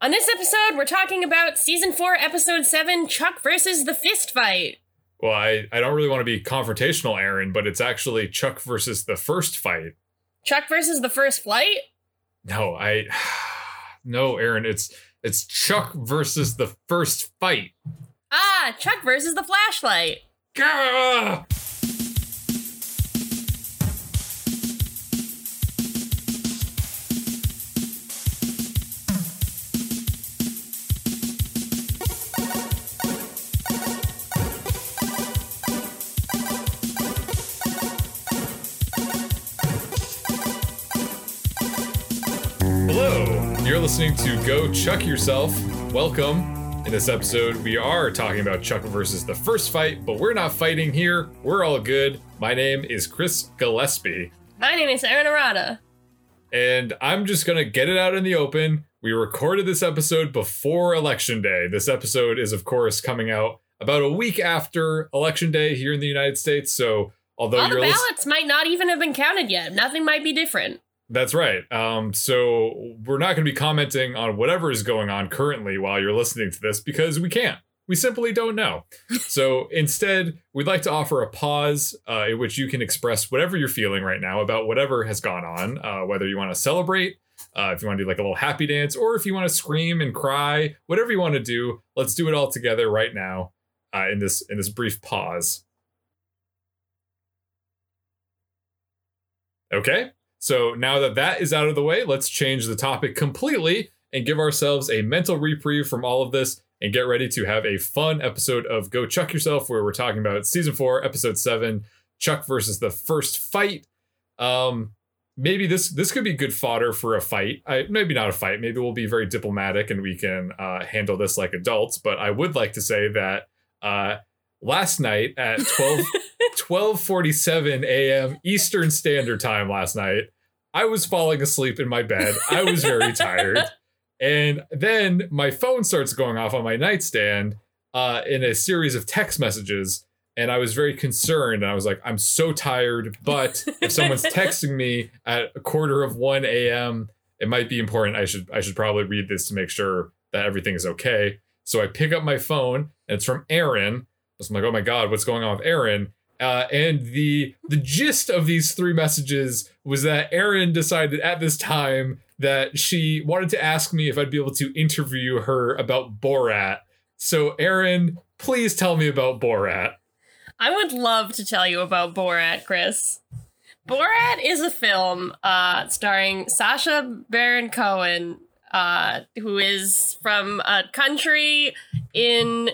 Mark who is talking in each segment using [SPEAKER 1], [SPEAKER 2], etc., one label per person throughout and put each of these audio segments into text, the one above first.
[SPEAKER 1] On this episode, we're talking about season four, episode seven, Chuck versus the fist fight.
[SPEAKER 2] Well, I, I don't really want to be confrontational, Aaron, but it's actually Chuck versus the first fight.
[SPEAKER 1] Chuck versus the first flight?
[SPEAKER 2] No, I no, Aaron, it's it's Chuck versus the first fight.
[SPEAKER 1] Ah, Chuck versus the flashlight.
[SPEAKER 2] Gah! Listening to Go Chuck Yourself. Welcome. In this episode, we are talking about Chuck versus the first fight, but we're not fighting here. We're all good. My name is Chris Gillespie,
[SPEAKER 1] My name is Aaron Arata.
[SPEAKER 2] and I'm just gonna get it out in the open. We recorded this episode before Election Day. This episode is, of course, coming out about a week after Election Day here in the United States. So, although
[SPEAKER 1] All the ballots might not even have been counted yet. Nothing might be different.
[SPEAKER 2] That's right. Um, so we're not going to be commenting on whatever is going on currently while you're listening to this because we can't. We simply don't know. so instead, we'd like to offer a pause uh, in which you can express whatever you're feeling right now about whatever has gone on, uh, whether you want to celebrate, uh, if you want to do like a little happy dance, or if you want to scream and cry, whatever you want to do. Let's do it all together right now uh, in this in this brief pause. Okay. So now that that is out of the way, let's change the topic completely and give ourselves a mental reprieve from all of this and get ready to have a fun episode of Go Chuck Yourself, where we're talking about season four, episode seven, Chuck versus the first fight. Um, maybe this this could be good fodder for a fight. I, maybe not a fight. Maybe we'll be very diplomatic and we can uh, handle this like adults. But I would like to say that uh, last night at 12 12:47 a.m. Eastern Standard Time last night, I was falling asleep in my bed. I was very tired. And then my phone starts going off on my nightstand uh, in a series of text messages. And I was very concerned. And I was like, I'm so tired. But if someone's texting me at a quarter of 1 a.m., it might be important. I should I should probably read this to make sure that everything is okay. So I pick up my phone and it's from Aaron. So I'm like, oh my God, what's going on with Aaron? Uh, and the the gist of these three messages was that Aaron decided at this time that she wanted to ask me if I'd be able to interview her about Borat. So Aaron, please tell me about Borat.
[SPEAKER 1] I would love to tell you about Borat, Chris. Borat is a film uh, starring Sacha Baron Cohen, uh, who is from a country in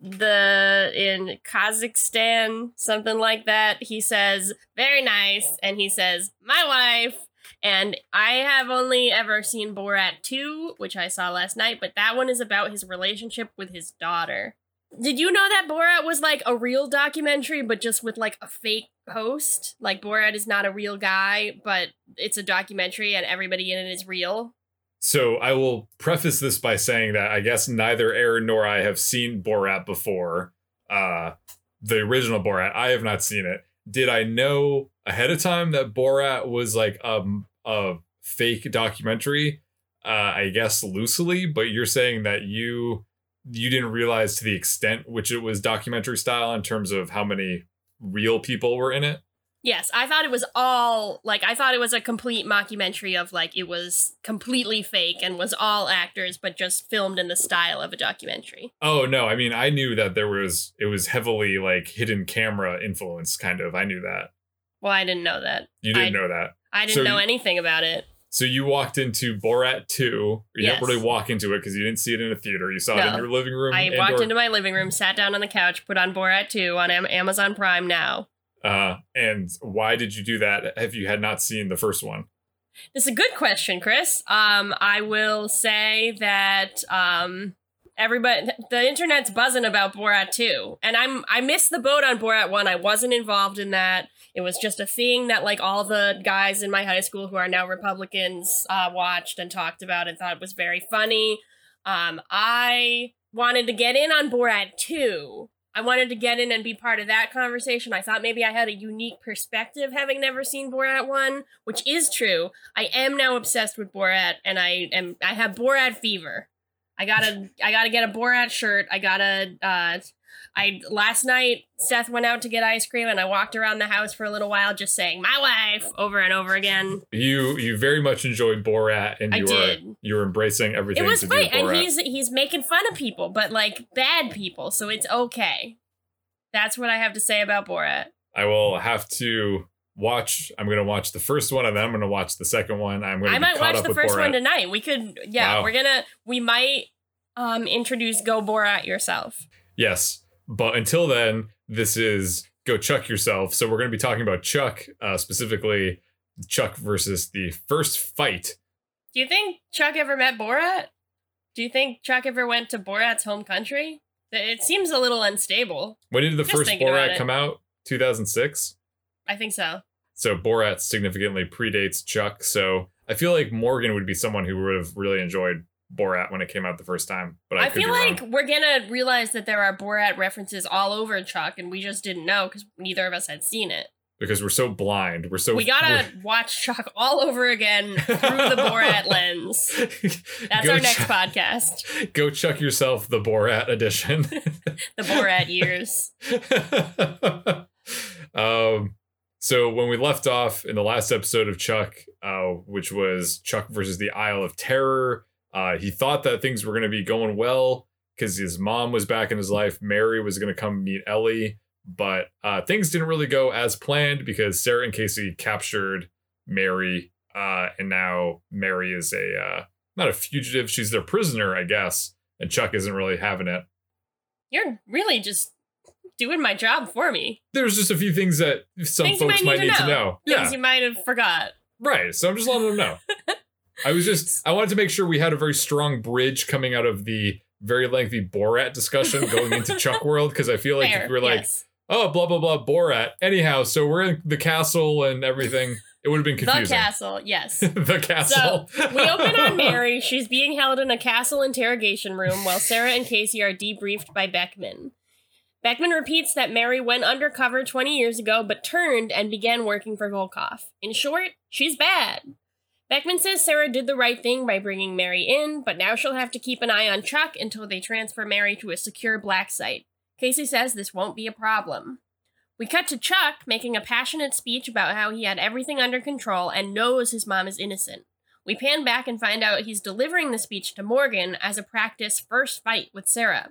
[SPEAKER 1] the in Kazakhstan, something like that. He says, very nice, and he says, my wife. And I have only ever seen Borat 2, which I saw last night, but that one is about his relationship with his daughter. Did you know that Borat was like a real documentary, but just with like a fake host? Like Borat is not a real guy, but it's a documentary and everybody in it is real.
[SPEAKER 2] So I will preface this by saying that I guess neither Aaron nor I have seen Borat before. Uh, the original Borat, I have not seen it. Did I know ahead of time that Borat was like um a fake documentary? Uh, I guess loosely, but you're saying that you you didn't realize to the extent which it was documentary style in terms of how many real people were in it.
[SPEAKER 1] Yes, I thought it was all like I thought it was a complete mockumentary of like it was completely fake and was all actors but just filmed in the style of a documentary.
[SPEAKER 2] Oh no, I mean I knew that there was it was heavily like hidden camera influence kind of. I knew that.
[SPEAKER 1] Well, I didn't know that.
[SPEAKER 2] You didn't
[SPEAKER 1] I-
[SPEAKER 2] know that.
[SPEAKER 1] I didn't
[SPEAKER 2] So
[SPEAKER 1] know
[SPEAKER 2] you-
[SPEAKER 1] anything about it.
[SPEAKER 2] So you walked into Borat 2. You
[SPEAKER 1] Yes.
[SPEAKER 2] didn't really walk into it because you didn't see it in a theater. You saw it in your living room.
[SPEAKER 1] I walked
[SPEAKER 2] or-
[SPEAKER 1] into my living room, sat down on the couch, put on Borat 2 on Amazon Prime now.
[SPEAKER 2] Uh, and why did you do that if you had not seen the first one?
[SPEAKER 1] This is a good question, Chris. Um, I will say that um, everybody, the internet's buzzing about Borat 2, and I'm I missed the boat on Borat 1. I wasn't involved in that. It was just a thing that like all the guys in my high school who are now Republicans uh, watched and talked about and thought it was very funny. Um, I wanted to get in on Borat 2. I wanted to get in and be part of that conversation. I thought maybe I had a unique perspective having never seen Borat 1, which is true. I am now obsessed with Borat and I am I have Borat fever. I gotta I gotta get a Borat shirt. I gotta uh I last night Seth went out to get ice cream and I walked around the house for a little while just saying my wife over and over again.
[SPEAKER 2] You you very much enjoyed Borat and
[SPEAKER 1] I
[SPEAKER 2] you
[SPEAKER 1] did.
[SPEAKER 2] were you were embracing everything
[SPEAKER 1] It was great, and he's he's making fun of people, but like bad people, so it's okay. That's what I have to say about Borat.
[SPEAKER 2] I will have to watch I'm gonna watch the first one and then I'm gonna watch the second one. I'm gonna
[SPEAKER 1] I might watch the first
[SPEAKER 2] Borat.
[SPEAKER 1] one tonight. We could, yeah,
[SPEAKER 2] Wow.
[SPEAKER 1] we're gonna, we might um introduce Go Borat yourself.
[SPEAKER 2] Yes. But until then, this is Go Chuck Yourself. So we're going to be talking about Chuck, uh, specifically Chuck versus the first fight.
[SPEAKER 1] Do you think Chuck ever met Borat? Do you think Chuck ever went to Borat's home country? It seems a little unstable.
[SPEAKER 2] When did the
[SPEAKER 1] Just
[SPEAKER 2] first Borat come out? 2006.
[SPEAKER 1] I think so.
[SPEAKER 2] So Borat significantly predates Chuck. So I feel like Morgan would be someone who would have really enjoyed Borat when it came out the first time. But I,
[SPEAKER 1] I, feel like
[SPEAKER 2] wrong.
[SPEAKER 1] we're gonna realize that there are Borat references all over Chuck, and we just didn't know because neither of us had seen it.
[SPEAKER 2] because we're so blind. We're so
[SPEAKER 1] we gotta watch Chuck all over again through the Borat lens. That's
[SPEAKER 2] Go
[SPEAKER 1] our next
[SPEAKER 2] Chuck-
[SPEAKER 1] podcast.
[SPEAKER 2] Go chuck yourself the Borat edition.
[SPEAKER 1] The Borat years.
[SPEAKER 2] um, so when we left off in the last episode of Chuck, uh, which was Chuck versus the Aisle of Terror, uh, he thought that things were going to be going well because his mom was back in his life. Mary was going to come meet Ellie, but uh, things didn't really go as planned because Sarah and Casey captured Mary, uh, and now Mary is a uh, not a fugitive; she's their prisoner, I guess. And Chuck isn't really having it.
[SPEAKER 1] You're really just doing my job for me.
[SPEAKER 2] there's just a few things that some
[SPEAKER 1] Things
[SPEAKER 2] folks
[SPEAKER 1] might
[SPEAKER 2] might need to know.
[SPEAKER 1] Things
[SPEAKER 2] Yeah,
[SPEAKER 1] you might have forgot.
[SPEAKER 2] right. So I'm just letting them know. I was just I wanted to make sure we had a very strong bridge coming out of the very lengthy Borat discussion going into Chuck World because I feel like
[SPEAKER 1] Fair,
[SPEAKER 2] we we're like,
[SPEAKER 1] yes.
[SPEAKER 2] oh, blah blah blah, Borat. Anyhow, so we're in the castle and everything. It would have been confusing.
[SPEAKER 1] the castle, yes.
[SPEAKER 2] the castle.
[SPEAKER 1] So We open on Mary. She's being held in a castle interrogation room while Sarah and Casey are debriefed by Beckman. Beckman repeats that Mary went undercover 20 years ago but turned and began working for Volkoff. In short, she's bad. Beckman says Sarah did the right thing by bringing Mary in, but now she'll have to keep an eye on Chuck until they transfer Mary to a secure black site. Casey says this won't be a problem. We cut to Chuck making a passionate speech about how he had everything under control and knows his mom is innocent. We pan back and find out he's delivering the speech to Morgan as a practice first fight with Sarah.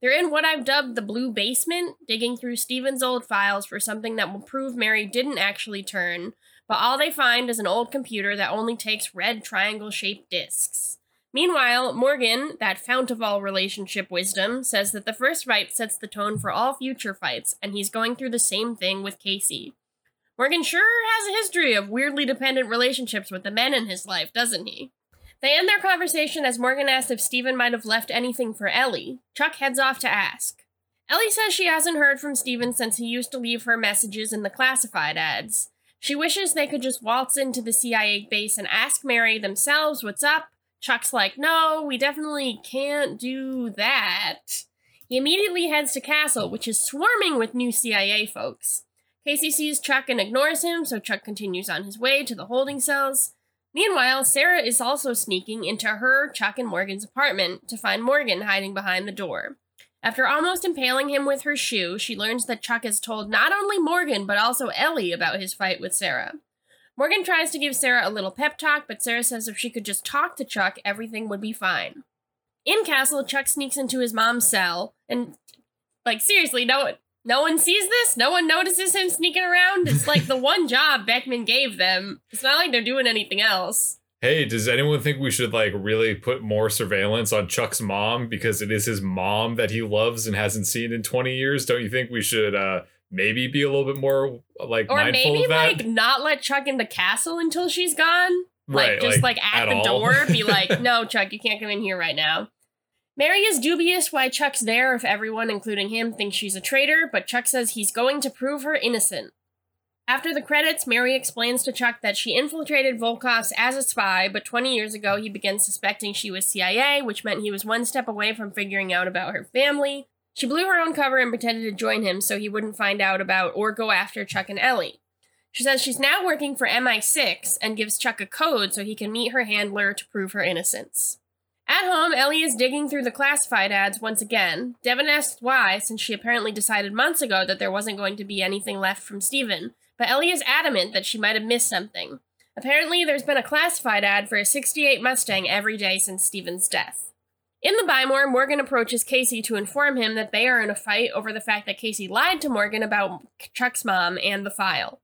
[SPEAKER 1] They're in what I've dubbed the blue basement, digging through Steven's old files for something that will prove Mary didn't actually turn, but all they find is an old computer that only takes red triangle shaped discs. Meanwhile, Morgan, that fount of all relationship wisdom, says that the first fight sets the tone for all future fights, and he's going through the same thing with Casey. Morgan sure has a history of weirdly dependent relationships with the men in his life, doesn't he? They end their conversation as Morgan asks if Steven might have left anything for Ellie. Chuck heads off to ask. Ellie says she hasn't heard from Steven since he used to leave her messages in the classified ads. She wishes they could just waltz into the CIA base and ask Mary themselves what's up. Chuck's like, no, we definitely can't do that. He immediately heads to Castle, which is swarming with new CIA folks. Casey sees Chuck and ignores him, so Chuck continues on his way to the holding cells. Meanwhile, Sarah is also sneaking into her, Chuck, and Morgan's apartment to find Morgan hiding behind the door. After almost impaling him with her shoe, she learns that Chuck has told not only Morgan, but also Ellie about his fight with Sarah. Morgan tries to give Sarah a little pep talk, but Sarah says if she could just talk to Chuck, everything would be fine. In Castle, Chuck sneaks into his mom's cell, and, like, seriously, no one, no one sees this? No one notices him sneaking around? It's like the one job Beckman gave them. It's not like they're doing anything else.
[SPEAKER 2] Hey, does anyone think we should like really put more surveillance on Chuck's mom because it is his mom that he loves and hasn't seen in 20 years? Don't you think we should uh maybe be a little bit more like
[SPEAKER 1] Or
[SPEAKER 2] mindful
[SPEAKER 1] maybe,
[SPEAKER 2] of that?
[SPEAKER 1] like, not let Chuck in the castle until she's gone? Like,
[SPEAKER 2] right,
[SPEAKER 1] just like, at, the
[SPEAKER 2] all.
[SPEAKER 1] door, be like, no, Chuck, you can't come in here right now. Mary is dubious why Chuck's there if everyone, including him, thinks she's a traitor, but Chuck says he's going to prove her innocent. After the credits, Mary explains to Chuck that she infiltrated Volkoff's as a spy, but 20 years ago he began suspecting she was CIA, which meant he was one step away from figuring out about her family. She blew her own cover and pretended to join him so he wouldn't find out about or go after Chuck and Ellie. She says she's now working for MI6 and gives Chuck a code so he can meet her handler to prove her innocence. At home, Ellie is digging through the classified ads once again. Devon asks why, since she apparently decided months ago that there wasn't going to be anything left from Steven, but Ellie is adamant that she might have missed something. Apparently, there's been a classified ad for a 68 Mustang every day since Steven's death. In the Buy More, Morgan approaches Casey to inform him that they are in a fight over the fact that Casey lied to Morgan about Chuck's mom and the file.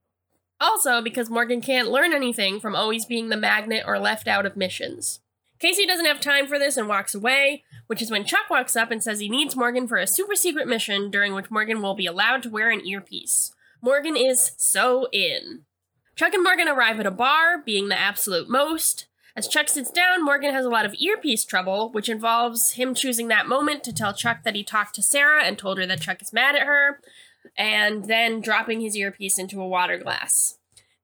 [SPEAKER 1] Also, because Morgan can't learn anything from always being the magnet or left out of missions. Casey doesn't have time for this and walks away, which is when Chuck walks up and says he needs Morgan for a super secret mission during which Morgan will be allowed to wear an earpiece. Morgan is so in. Chuck and Morgan arrive at a bar, being the absolute most. As Chuck sits down, Morgan has a lot of earpiece trouble, which involves him choosing that moment to tell Chuck that he talked to Sarah and told her that Chuck is mad at her, and then dropping his earpiece into a water glass.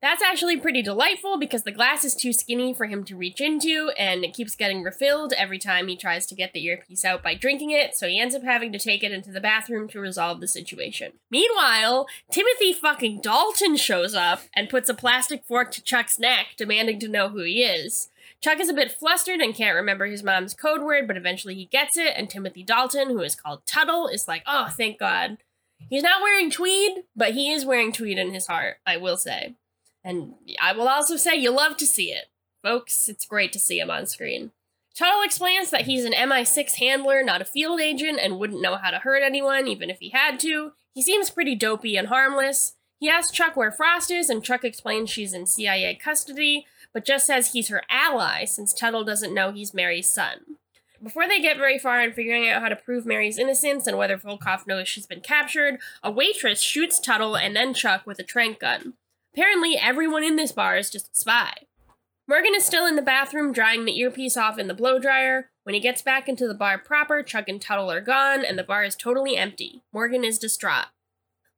[SPEAKER 1] That's actually pretty delightful because the glass is too skinny for him to reach into, and it keeps getting refilled every time he tries to get the earpiece out by drinking it, so he ends up having to take it into the bathroom to resolve the situation. Meanwhile, Timothy fucking Dalton shows up and puts a plastic fork to Chuck's neck, demanding to know who he is. Chuck is a bit flustered and can't remember his mom's code word, but eventually he gets it, and Timothy Dalton, who is called Tuttle, is like, oh, thank God. He's not wearing tweed, but he is wearing tweed in his heart, I will say. And I will also say you love to see it. Folks, it's great to see him on screen. Tuttle explains that he's an MI6 handler, not a field agent, and wouldn't know how to hurt anyone, even if he had to. He seems pretty dopey and harmless. He asks Chuck where Frost is, and Chuck explains she's in CIA custody, but just says he's her ally since Tuttle doesn't know he's Mary's son. Before they get very far in figuring out how to prove Mary's innocence and whether Volkoff knows she's been captured, a waitress shoots Tuttle and then Chuck with a trank gun. Apparently, everyone in this bar is just a spy. Morgan is still in the bathroom drying the earpiece off in the blow dryer. When he gets back into the bar proper, Chuck and Tuttle are gone, and the bar is totally empty. Morgan is distraught.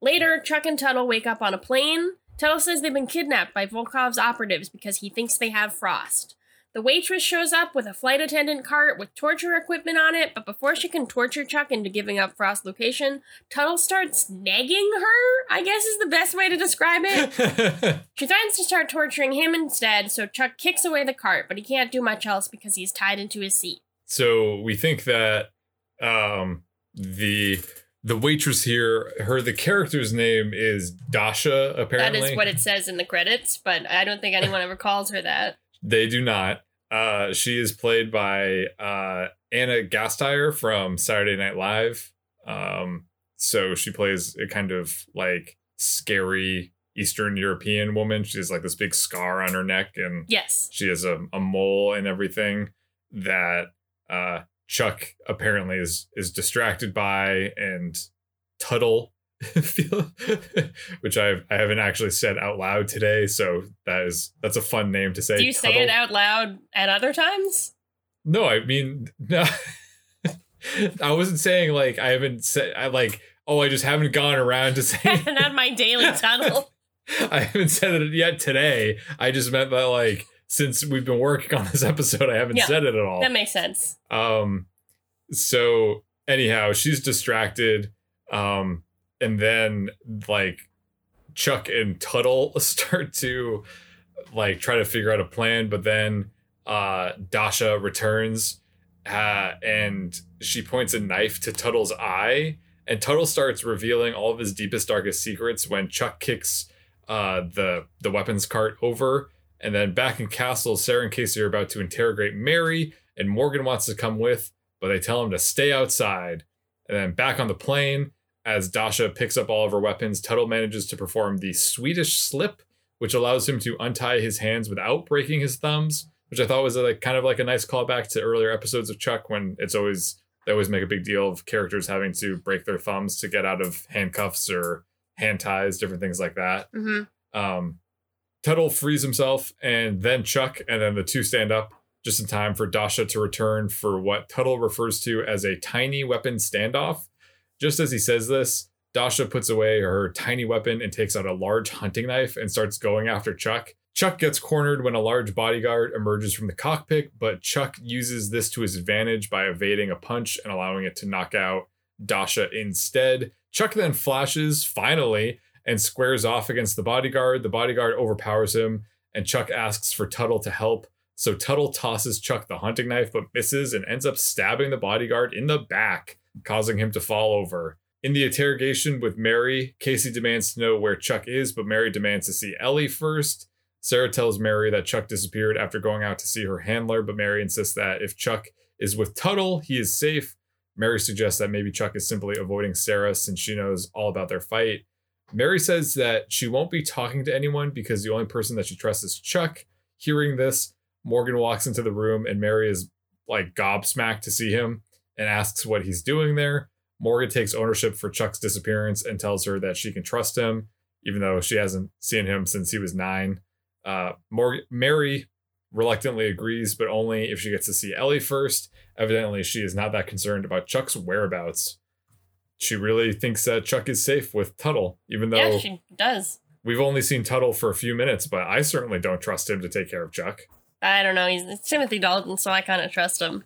[SPEAKER 1] Later, Chuck and Tuttle wake up on a plane. Tuttle says they've been kidnapped by Volkoff's operatives because he thinks they have Frost. The waitress shows up with a flight attendant cart with torture equipment on it, but before she can torture Chuck into giving up Frost's location, Tuttle starts nagging her, I guess is the best way to describe it. she threatens to start torturing him instead, so Chuck kicks away the cart, but he can't do much else because he's tied into his seat.
[SPEAKER 2] so we think that um, the the waitress here, her the character's name is Dasha. Apparently,
[SPEAKER 1] That is what it says in the credits, but I don't think anyone ever calls her that.
[SPEAKER 2] They do not. Uh, she is played by uh, Anna Gasteyer from Saturday Night Live. Um, so she plays a kind of like scary Eastern European woman. She has like this big scar on her neck, and
[SPEAKER 1] Yes.
[SPEAKER 2] she has a, a mole and everything that uh, Chuck apparently is is distracted by, and Tuttle. feel which I've I haven't actually said out loud today, so that is that's a fun name to say.
[SPEAKER 1] Do you say it out loud at other times?
[SPEAKER 2] No, I mean no. I wasn't saying like I haven't said I like oh I just haven't gone around to say
[SPEAKER 1] Not my daily tunnel.
[SPEAKER 2] I haven't said it yet today. I just meant that like since we've been working on this episode, I haven't
[SPEAKER 1] Yeah.
[SPEAKER 2] said it at all.
[SPEAKER 1] That makes sense.
[SPEAKER 2] Um so anyhow, she's distracted. Um and then like Chuck and Tuttle start to like try to figure out a plan, but then uh Dasha returns uh and she points a knife to Tuttle's eye and Tuttle starts revealing all of his deepest darkest secrets when Chuck kicks uh the the weapons cart over and then back in castle Sarah and Casey are about to interrogate Mary and Morgan wants to come with but they tell him to stay outside and then back on the plane as Dasha picks up all of her weapons Tuttle manages to perform the Swedish slip which allows him to untie his hands without breaking his thumbs which I thought was a, like kind of like a nice callback to earlier episodes of Chuck when it's always they always make a big deal of characters having to break their thumbs to get out of handcuffs or hand ties, different things like that.
[SPEAKER 1] hmm
[SPEAKER 2] Um, Tuttle frees himself, and then Chuck, and then the two stand up just in time for Dasha to return for what Tuttle refers to as a tiny weapon standoff. Just as he says this, Dasha puts away her tiny weapon and takes out a large hunting knife and starts going after Chuck. Chuck gets cornered when a large bodyguard emerges from the cockpit, but Chuck uses this to his advantage by evading a punch and allowing it to knock out Dasha instead. Chuck then flashes, finally, and squares off against the bodyguard. The bodyguard overpowers him, and Chuck asks for Tuttle to help. So Tuttle tosses Chuck the hunting knife, but misses and ends up stabbing the bodyguard in the back, causing him to fall over. In the interrogation with Mary, Casey demands to know where Chuck is, but Mary demands to see Ellie first. Sarah tells Mary that Chuck disappeared after going out to see her handler, but Mary insists that if Chuck is with Tuttle, he is safe. Mary suggests that maybe Chuck is simply avoiding Sarah since she knows all about their fight. Mary says that she won't be talking to anyone because the only person that she trusts is Chuck. Hearing this, Morgan walks into the room and Mary is like gobsmacked to see him and asks what he's doing there. Morgan takes ownership for Chuck's disappearance and tells her that she can trust him, even though she hasn't seen him since he was nine. Uh, Morgan, Mary reluctantly agrees, but only if she gets to see Ellie first. Evidently, she is not that concerned about Chuck's whereabouts. She really thinks that Chuck is safe with Tuttle, even though
[SPEAKER 1] yeah, she does.
[SPEAKER 2] we've only seen Tuttle for a few minutes, but I certainly don't trust him to take care of Chuck.
[SPEAKER 1] I don't know. He's Timothy Dalton, so I kind of trust him.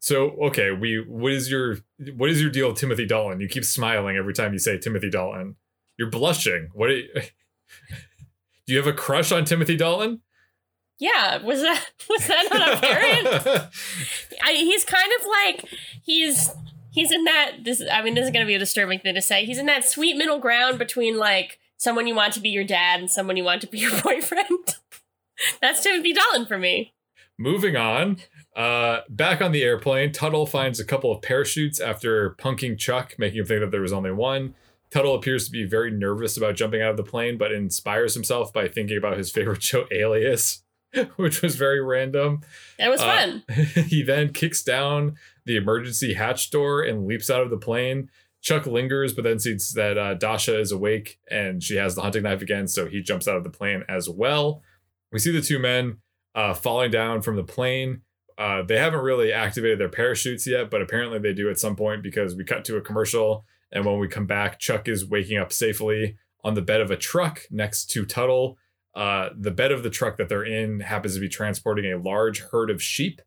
[SPEAKER 2] So okay, we what is your what is your deal with Timothy Dalton? You keep smiling every time you say Timothy Dalton. You're blushing. What? Are you, do you have a crush on Timothy Dalton?
[SPEAKER 1] Yeah, was that was that not apparent? I, he's kind of like he's he's in that this I mean this is going to be a disturbing thing to say. He's in that sweet middle ground between like someone you want to be your dad and someone you want to be your boyfriend. That's Timothy Dalton for me.
[SPEAKER 2] Moving on. Uh, back on the airplane, Tuttle finds a couple of parachutes after punking Chuck, making him think that there was only one. Tuttle appears to be very nervous about jumping out of the plane, but inspires himself by thinking about his favorite show, Alias, which was very random.
[SPEAKER 1] It was
[SPEAKER 2] Uh,
[SPEAKER 1] fun.
[SPEAKER 2] he then kicks down the emergency hatch door and leaps out of the plane. Chuck lingers, but then sees that uh, Dasha is awake and she has the hunting knife again, so he jumps out of the plane as well. We see the two men uh, falling down from the plane. Uh, they haven't really activated their parachutes yet, but apparently they do at some point because we cut to a commercial. And when we come back, Chuck is waking up safely on the bed of a truck next to Tuttle. Uh, the bed of the truck that they're in happens to be transporting a large herd of sheep.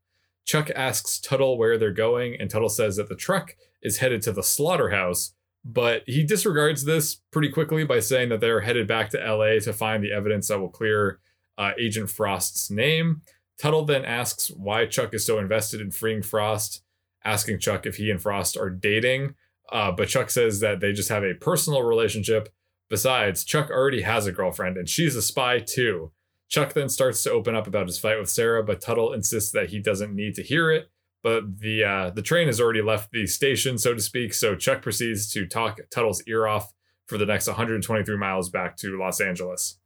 [SPEAKER 2] Chuck asks Tuttle where they're going, and Tuttle says that the truck is headed to the slaughterhouse, but he disregards this pretty quickly by saying that they're headed back to LA to find the evidence that will clear uh, Agent Frost's name. Tuttle then asks why Chuck is so invested in freeing Frost, asking Chuck if he and Frost are dating. Uh, but Chuck says that they just have a personal relationship. Besides, Chuck already has a girlfriend and she's a spy too. Chuck then starts to open up about his fight with Sarah, but Tuttle insists that he doesn't need to hear it. But the uh, the train has already left the station, so to speak. So Chuck proceeds to talk Tuttle's ear off for the next 123 miles back to Los Angeles.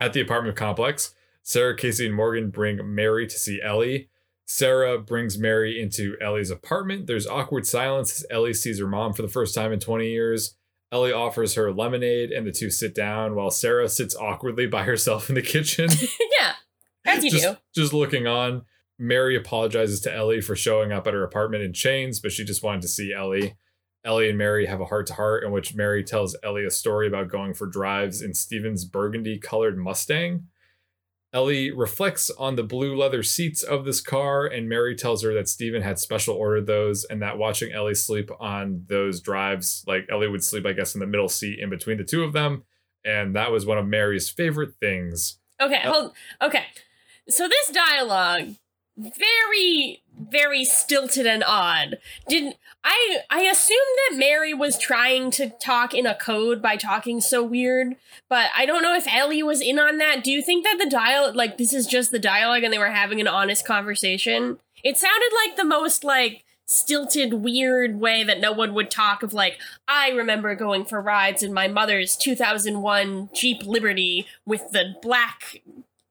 [SPEAKER 2] At the apartment complex, Sarah, Casey, and Morgan bring Mary to see Ellie. Sarah brings Mary into Ellie's apartment. There's awkward silence as Ellie sees her mom for the first time in 20 years. Ellie offers her lemonade, and the two sit down while Sarah sits awkwardly by herself in the kitchen.
[SPEAKER 1] yeah, as you
[SPEAKER 2] just,
[SPEAKER 1] do.
[SPEAKER 2] just looking on. Mary apologizes to Ellie for showing up at her apartment in chains, but she just wanted to see Ellie. Ellie and Mary have a heart to heart in which Mary tells Ellie a story about going for drives in Steven's burgundy colored Mustang. Ellie reflects on the blue leather seats of this car, and Mary tells her that Steven had special ordered those, and that watching Ellie sleep on those drives, like Ellie would sleep, I guess, in the middle seat in between the two of them. And that was one of Mary's favorite things.
[SPEAKER 1] Okay,
[SPEAKER 2] Uh,
[SPEAKER 1] hold. Okay, so this dialogue very, very stilted and odd. didn't I? I assume that Mary was trying to talk in a code by talking so weird, but I don't know if Ellie was in on that. Do you think that the dial, like this, is just the dialogue, and they were having an honest conversation? It sounded like the most like stilted weird way that no one would talk of like i remember going for rides in my mother's 2001 jeep liberty with the black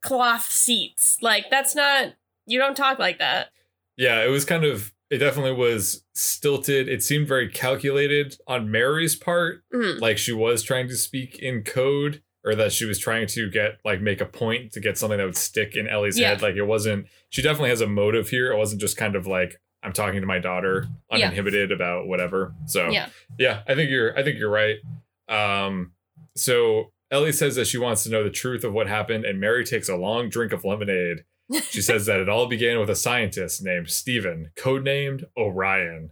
[SPEAKER 1] cloth seats like that's not you don't talk like that
[SPEAKER 2] Yeah, it was kind of, it definitely was stilted. It seemed very calculated on Mary's part,
[SPEAKER 1] Mhm.
[SPEAKER 2] like she was trying to speak in code or that she was trying to get, like, make a point to get something that would stick in Ellie's
[SPEAKER 1] Yeah.
[SPEAKER 2] head. Like, it wasn't, she definitely has a motive here. It wasn't just kind of like, I'm talking to my daughter
[SPEAKER 1] Yeah.
[SPEAKER 2] uninhibited about whatever. So,
[SPEAKER 1] Yeah.
[SPEAKER 2] yeah, I think you're, I think you're right. Um, so Ellie says that she wants to know the truth of what happened, and Mary takes a long drink of lemonade. She says that it all began with a scientist named Stephen, codenamed Orion.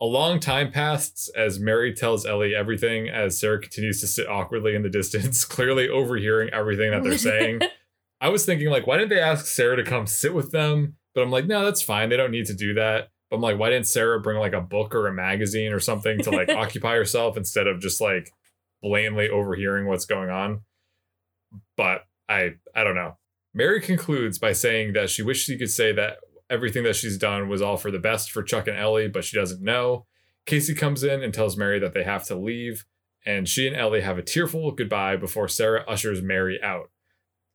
[SPEAKER 2] A long time passes as Mary tells Ellie everything as Sarah continues to sit awkwardly in the distance, clearly overhearing everything that they're saying. I was thinking, like, why didn't they ask Sarah to come sit with them? But I'm like, no, that's fine. They don't need to do that. But I'm like, why didn't Sarah bring like a book or a magazine or something to like occupy herself instead of just like blatantly overhearing what's going on? But I I don't know. Mary concludes by saying that she wishes she could say that everything that she's done was all for the best for Chuck and Ellie, but she doesn't know. Casey comes in and tells Mary that they have to leave, and she and Ellie have a tearful goodbye before Sarah ushers Mary out.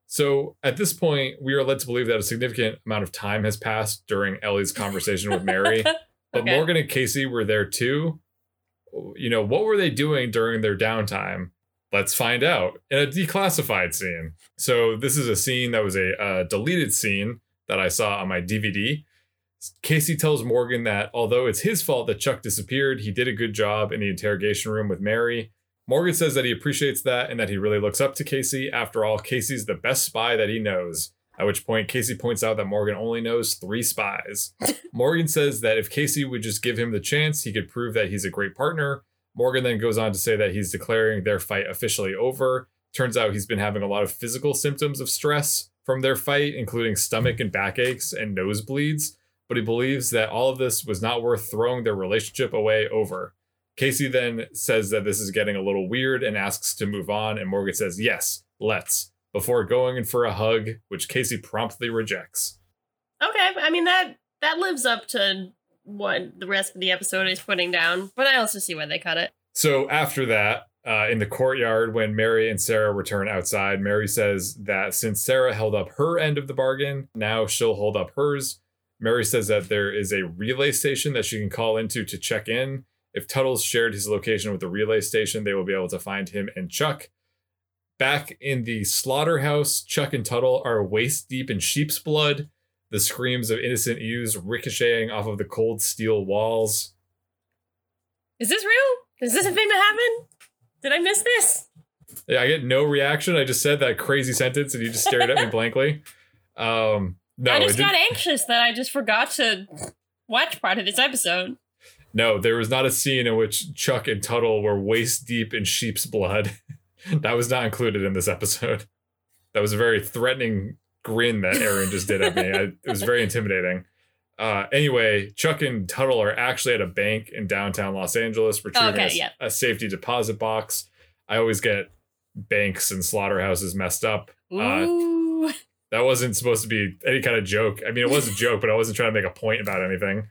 [SPEAKER 2] So at this point, we are led to believe that a significant amount of time has passed during Ellie's conversation with Mary. But
[SPEAKER 1] Okay.
[SPEAKER 2] Morgan and Casey were there too. You know, what were they doing during their downtime? Let's find out in a declassified scene. So, this is a scene that was a uh, deleted scene that I saw on my DVD. Casey tells Morgan that although it's his fault that Chuck disappeared, he did a good job in the interrogation room with Mary. Morgan says that he appreciates that and that he really looks up to Casey. After all, Casey's the best spy that he knows. At which point, Casey points out that Morgan only knows three spies. Morgan says that if Casey would just give him the chance, he could prove that he's a great partner. Morgan then goes on to say that he's declaring their fight officially over. Turns out he's been having a lot of physical symptoms of stress from their fight, including stomach and backaches and nosebleeds. But he believes that all of this was not worth throwing their relationship away over. Casey then says that this is getting a little weird and asks to move on, and Morgan says, Yes, let's, before going in for a hug, which Casey promptly rejects.
[SPEAKER 1] Okay, I mean that that lives up to what the rest of the episode is putting down, but I also see why they cut it.
[SPEAKER 2] So after that, uh, in the courtyard, when Mary and Sarah return outside, Mary says that since Sarah held up her end of the bargain, now she'll hold up hers. Mary says that there is a relay station that she can call into to check in. If Tuttle's shared his location with the relay station, they will be able to find him and Chuck. Back in the slaughterhouse, Chuck and Tuttle are waist deep in sheep's blood, the screams of innocent ewes ricocheting off of the cold steel walls.
[SPEAKER 1] Is this real? Is this a thing that happened? Did I miss this?
[SPEAKER 2] Yeah, I get no reaction. I just said that crazy sentence and you just stared at me blankly. Um, no,
[SPEAKER 1] I just got anxious that I just forgot to watch part of this episode.
[SPEAKER 2] no, there was not a scene in which Chuck and Tuttle were waist deep in sheep's blood. that was not included in this episode. That was a very threatening grin that Aaron just did at me. I, it was very intimidating. Uh, anyway, Chuck and Tuttle are actually at a bank in downtown Los Angeles retrieving
[SPEAKER 1] Okay,
[SPEAKER 2] a,
[SPEAKER 1] yeah.
[SPEAKER 2] a safety deposit box. I always get banks and slaughterhouses messed up. Uh. That wasn't supposed to be any kind of joke. I mean, it was a joke, but I wasn't trying to make a point about anything.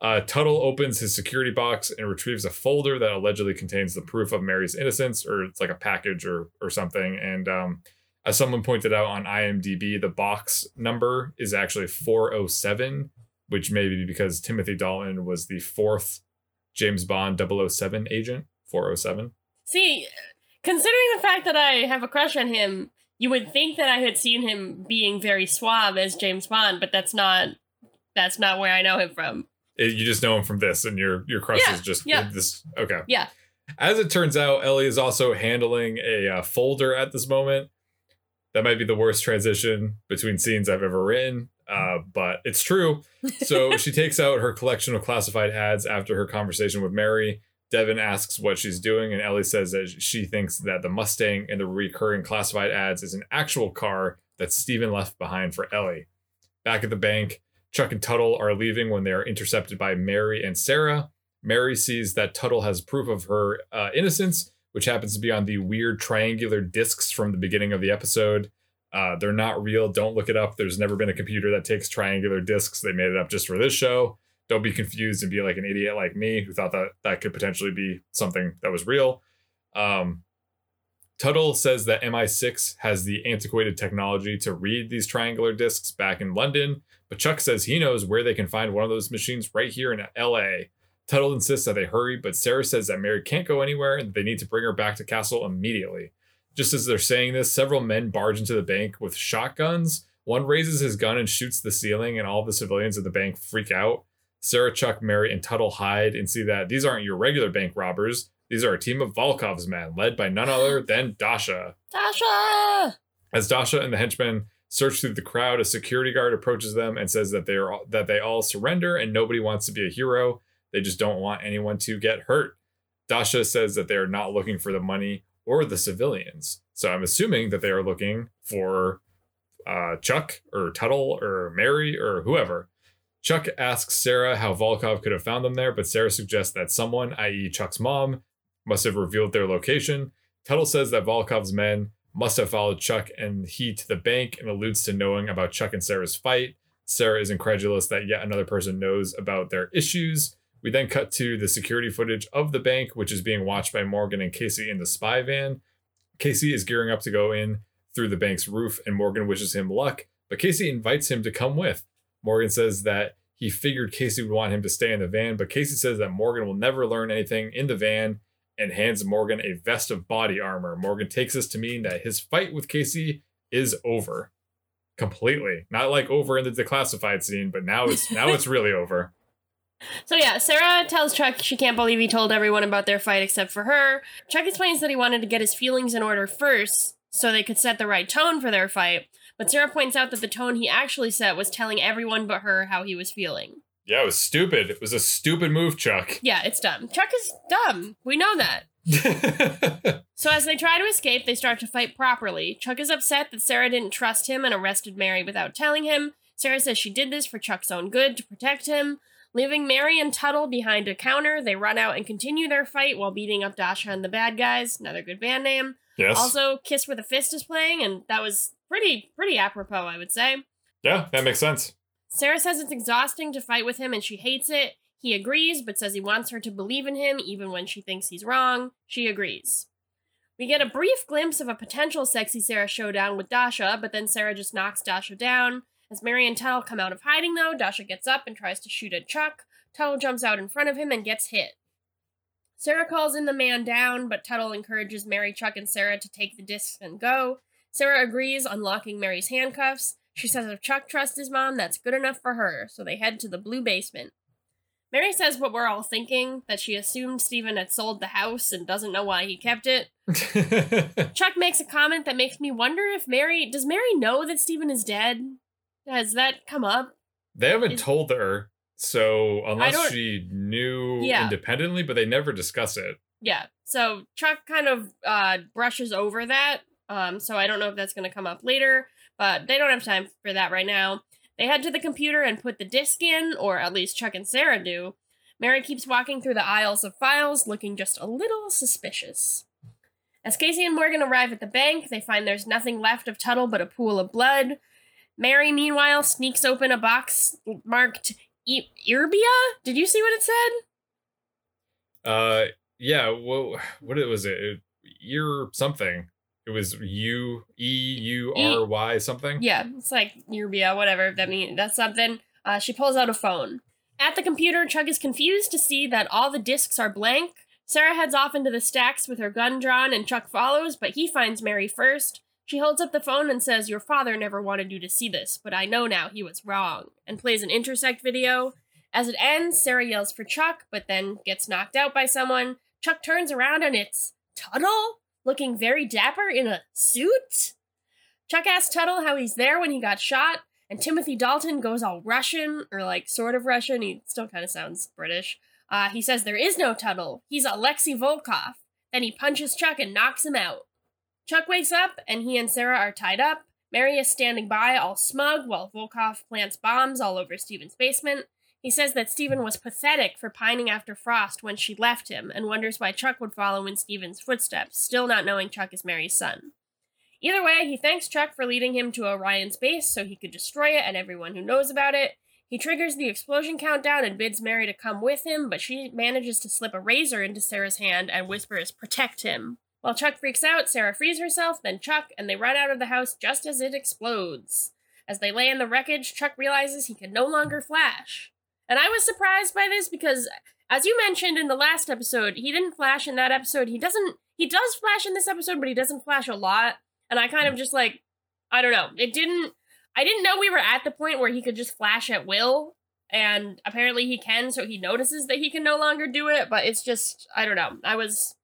[SPEAKER 2] Uh, Tuttle opens his security box and retrieves a folder that allegedly contains the proof of Mary's innocence, or it's like a package or or something. And um, as someone pointed out on IMDb, the box number is actually 407, which may be because Timothy Dalton was the fourth James Bond 007 agent. 407.
[SPEAKER 1] See, considering the fact that I have a crush on him, you would think that I had seen him being very suave as James Bond, but that's not that's not where I know him from.
[SPEAKER 2] It- you just know him from this, and your your crush
[SPEAKER 1] Yeah,
[SPEAKER 2] is just
[SPEAKER 1] yeah.
[SPEAKER 2] this. Okay.
[SPEAKER 1] Yeah.
[SPEAKER 2] As it turns out, Ellie is also handling a uh, folder at this moment. That might be the worst transition between scenes I've ever written, uh, but it's true. So she takes out her collection of classified ads after her conversation with Mary. Devon asks what she's doing, and Ellie says that she thinks that the Mustang and the recurring classified ads is an actual car that Steven left behind for Ellie. Back at the bank, Chuck and Tuttle are leaving when they are intercepted by Mary and Sarah. Mary sees that Tuttle has proof of her uh, innocence, which happens to be on the weird triangular discs from the beginning of the episode. Uh, they're not real. Don't look it up. There's never been a computer that takes triangular discs. They made it up just for this show. Don't be confused and be like an idiot like me who thought that that could potentially be something that was real. Um, Tuttle says that MI6 has the antiquated technology to read these triangular discs back in London, but Chuck says he knows where they can find one of those machines right here in LA. Tuttle insists that they hurry, but Sarah says that Mary can't go anywhere and they need to bring her back to Castle immediately. Just as they're saying this, several men barge into the bank with shotguns. One raises his gun and shoots the ceiling, and all the civilians at the bank freak out. Sarah, Chuck, Mary, and Tuttle hide and see that these aren't your regular bank robbers. These are a team of Volkoff's men, led by none other than Dasha.
[SPEAKER 1] Dasha!
[SPEAKER 2] As Dasha and the henchmen search through the crowd, a security guard approaches them and says that they are that they all surrender and nobody wants to be a hero. They just don't want anyone to get hurt. Dasha says that they are not looking for the money or the civilians. So I'm assuming that they are looking for uh, Chuck or Tuttle or Mary or whoever. Chuck asks Sarah how Volkoff could have found them there, but Sarah suggests that someone, i.e., Chuck's mom, must have revealed their location. Tuttle says that Volkoff's men must have followed Chuck and he to the bank and alludes to knowing about Chuck and Sarah's fight. Sarah is incredulous that yet another person knows about their issues. We then cut to the security footage of the bank, which is being watched by Morgan and Casey in the spy van. Casey is gearing up to go in through the bank's roof, and Morgan wishes him luck, but Casey invites him to come with. Morgan says that he figured Casey would want him to stay in the van, but Casey says that Morgan will never learn anything in the van and hands Morgan a vest of body armor. Morgan takes this to mean that his fight with Casey is over completely. Not like over in the declassified scene, but now it's now it's really over.
[SPEAKER 1] So yeah, Sarah tells Chuck she can't believe he told everyone about their fight except for her. Chuck explains that he wanted to get his feelings in order first so they could set the right tone for their fight, but Sarah points out that the tone he actually set was telling everyone but her how he was feeling.
[SPEAKER 2] Yeah, it was stupid. It was a stupid move, Chuck.
[SPEAKER 1] Yeah, it's dumb. Chuck is dumb. We know that. so as they try to escape, they start to fight properly. Chuck is upset that Sarah didn't trust him and arrested Mary without telling him. Sarah says she did this for Chuck's own good to protect him. Leaving Mary and Tuttle behind a counter, they run out and continue their fight while beating up Dasha and the bad guys. Another good band name.
[SPEAKER 2] Yes.
[SPEAKER 1] Also, Kiss with a Fist is playing, and that was pretty pretty apropos, I would say.
[SPEAKER 2] Yeah, that makes sense.
[SPEAKER 1] Sarah says it's exhausting to fight with him and she hates it. He agrees, but says he wants her to believe in him even when she thinks he's wrong. She agrees. We get a brief glimpse of a potential sexy Sarah showdown with Dasha, but then Sarah just knocks Dasha down. As Mary and Tuttle come out of hiding, though, Dasha gets up and tries to shoot at Chuck. Tuttle jumps out in front of him and gets hit. Sarah calls in the man down, but Tuttle encourages Mary, Chuck, and Sarah to take the discs and go. Sarah agrees, unlocking Mary's handcuffs. She says if Chuck trusts his mom, that's good enough for her, so they head to the blue basement. Mary says what we're all thinking that she assumed Stephen had sold the house and doesn't know why he kept it. Chuck makes a comment that makes me wonder if Mary does Mary know that Stephen is dead? Has that come up?
[SPEAKER 2] They haven't
[SPEAKER 1] Is-
[SPEAKER 2] told her, so unless she knew
[SPEAKER 1] Yeah.
[SPEAKER 2] independently, but they never discuss it.
[SPEAKER 1] Yeah. So Chuck kind of uh, brushes over that. Um, so I don't know if that's going to come up later, but they don't have time for that right now. They head to the computer and put the disk in, or at least Chuck and Sarah do. Mary keeps walking through the aisles of files, looking just a little suspicious. As Casey and Morgan arrive at the bank, they find there's nothing left of Tuttle but a pool of blood. Mary, meanwhile, sneaks open a box marked e- Irbia? Did you see what it said?
[SPEAKER 2] Uh, yeah. Well, what it was it? it ear something. It was U E U R Y something.
[SPEAKER 1] Yeah, it's like Urbia, whatever that means. That's something. Uh, she pulls out a phone. At the computer, Chuck is confused to see that all the discs are blank. Sarah heads off into the stacks with her gun drawn, and Chuck follows, but he finds Mary first. She holds up the phone and says, Your father never wanted you to see this, but I know now he was wrong, and plays an intersect video. As it ends, Sarah yells for Chuck, but then gets knocked out by someone. Chuck turns around and it's Tuttle, looking very dapper in a suit. Chuck asks Tuttle how he's there when he got shot, and Timothy Dalton goes all Russian, or like sort of Russian. He still kind of sounds British. Uh, he says there is no Tuttle. He's Alexei Volkoff. Then he punches Chuck and knocks him out. Chuck wakes up, and he and Sarah are tied up. Mary is standing by, all smug, while Volkoff plants bombs all over Stephen's basement. He says that Stephen was pathetic for pining after Frost when she left him, and wonders why Chuck would follow in Stephen's footsteps, still not knowing Chuck is Mary's son. Either way, he thanks Chuck for leading him to Orion's base so he could destroy it and everyone who knows about it. He triggers the explosion countdown and bids Mary to come with him, but she manages to slip a razor into Sarah's hand and whispers, Protect him. While Chuck freaks out, Sarah frees herself, then Chuck, and they run out of the house just as it explodes. As they lay in the wreckage, Chuck realizes he can no longer flash. And I was surprised by this because, as you mentioned in the last episode, he didn't flash in that episode. He doesn't, he does flash in this episode, but he doesn't flash a lot. And I kind of just like, I don't know. It didn't, I didn't know we were at the point where he could just flash at will. And apparently he can, so he notices that he can no longer do it. But it's just, I don't know. I was,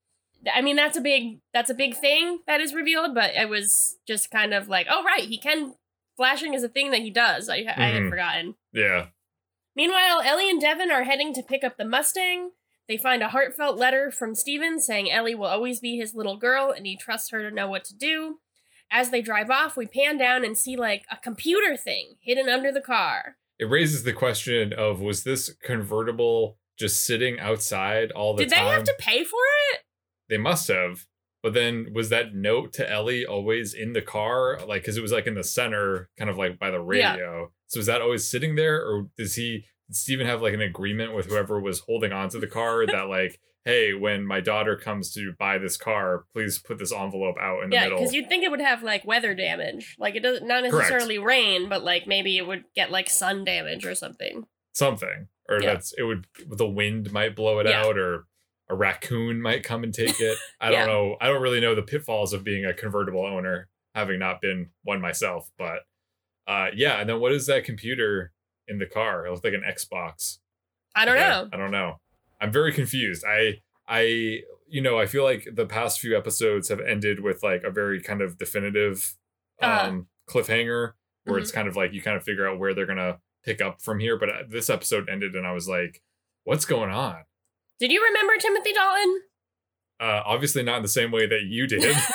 [SPEAKER 1] I mean, that's a big, that's a big thing that is revealed, but it was just kind of like, oh, right, he can, flashing is a thing that he does. I, I had
[SPEAKER 2] Mhm.
[SPEAKER 1] forgotten.
[SPEAKER 2] Yeah.
[SPEAKER 1] Meanwhile, Ellie and Devon are heading to pick up the Mustang. They find a heartfelt letter from Steven saying Ellie will always be his little girl and he trusts her to know what to do. As they drive off, we pan down and see like a computer thing hidden under the car.
[SPEAKER 2] It raises the question of was this convertible just sitting outside all the
[SPEAKER 1] Did
[SPEAKER 2] time?
[SPEAKER 1] Did they have to pay for it?
[SPEAKER 2] They must have. But then was that note to Ellie always in the car? Like, because it was like in the center, kind of like by the
[SPEAKER 1] Yeah.
[SPEAKER 2] radio. So is that always sitting there, or does he? Did Steven have like an agreement with whoever was holding onto the car that like, hey, when my daughter comes to buy this car, please put this envelope out in the
[SPEAKER 1] Yeah,
[SPEAKER 2] middle.
[SPEAKER 1] because you'd think it would have like weather damage. Like it doesn't not
[SPEAKER 2] Correct.
[SPEAKER 1] necessarily rain, but like maybe it would get like sun damage or something.
[SPEAKER 2] Something, or
[SPEAKER 1] Yeah.
[SPEAKER 2] that's it would the wind might blow it
[SPEAKER 1] Yeah.
[SPEAKER 2] out, or a raccoon might come and take it. I
[SPEAKER 1] Yeah.
[SPEAKER 2] don't know. I don't really know the pitfalls of being a convertible owner, having not been one myself. But uh, yeah. And then what is that computer in the car? It looks like an Xbox.
[SPEAKER 1] I don't know.
[SPEAKER 2] I don't know. I'm very confused. I I you know I feel like the past few episodes have ended with like a very kind of definitive um
[SPEAKER 1] Uh-huh.
[SPEAKER 2] cliffhanger where
[SPEAKER 1] Mm-hmm.
[SPEAKER 2] it's kind of like you kind of figure out where they're gonna pick up from here. But uh, this episode ended and I was like, what's going on?
[SPEAKER 1] Did you remember Timothy Dalton?
[SPEAKER 2] Uh, obviously not in the same way that you did.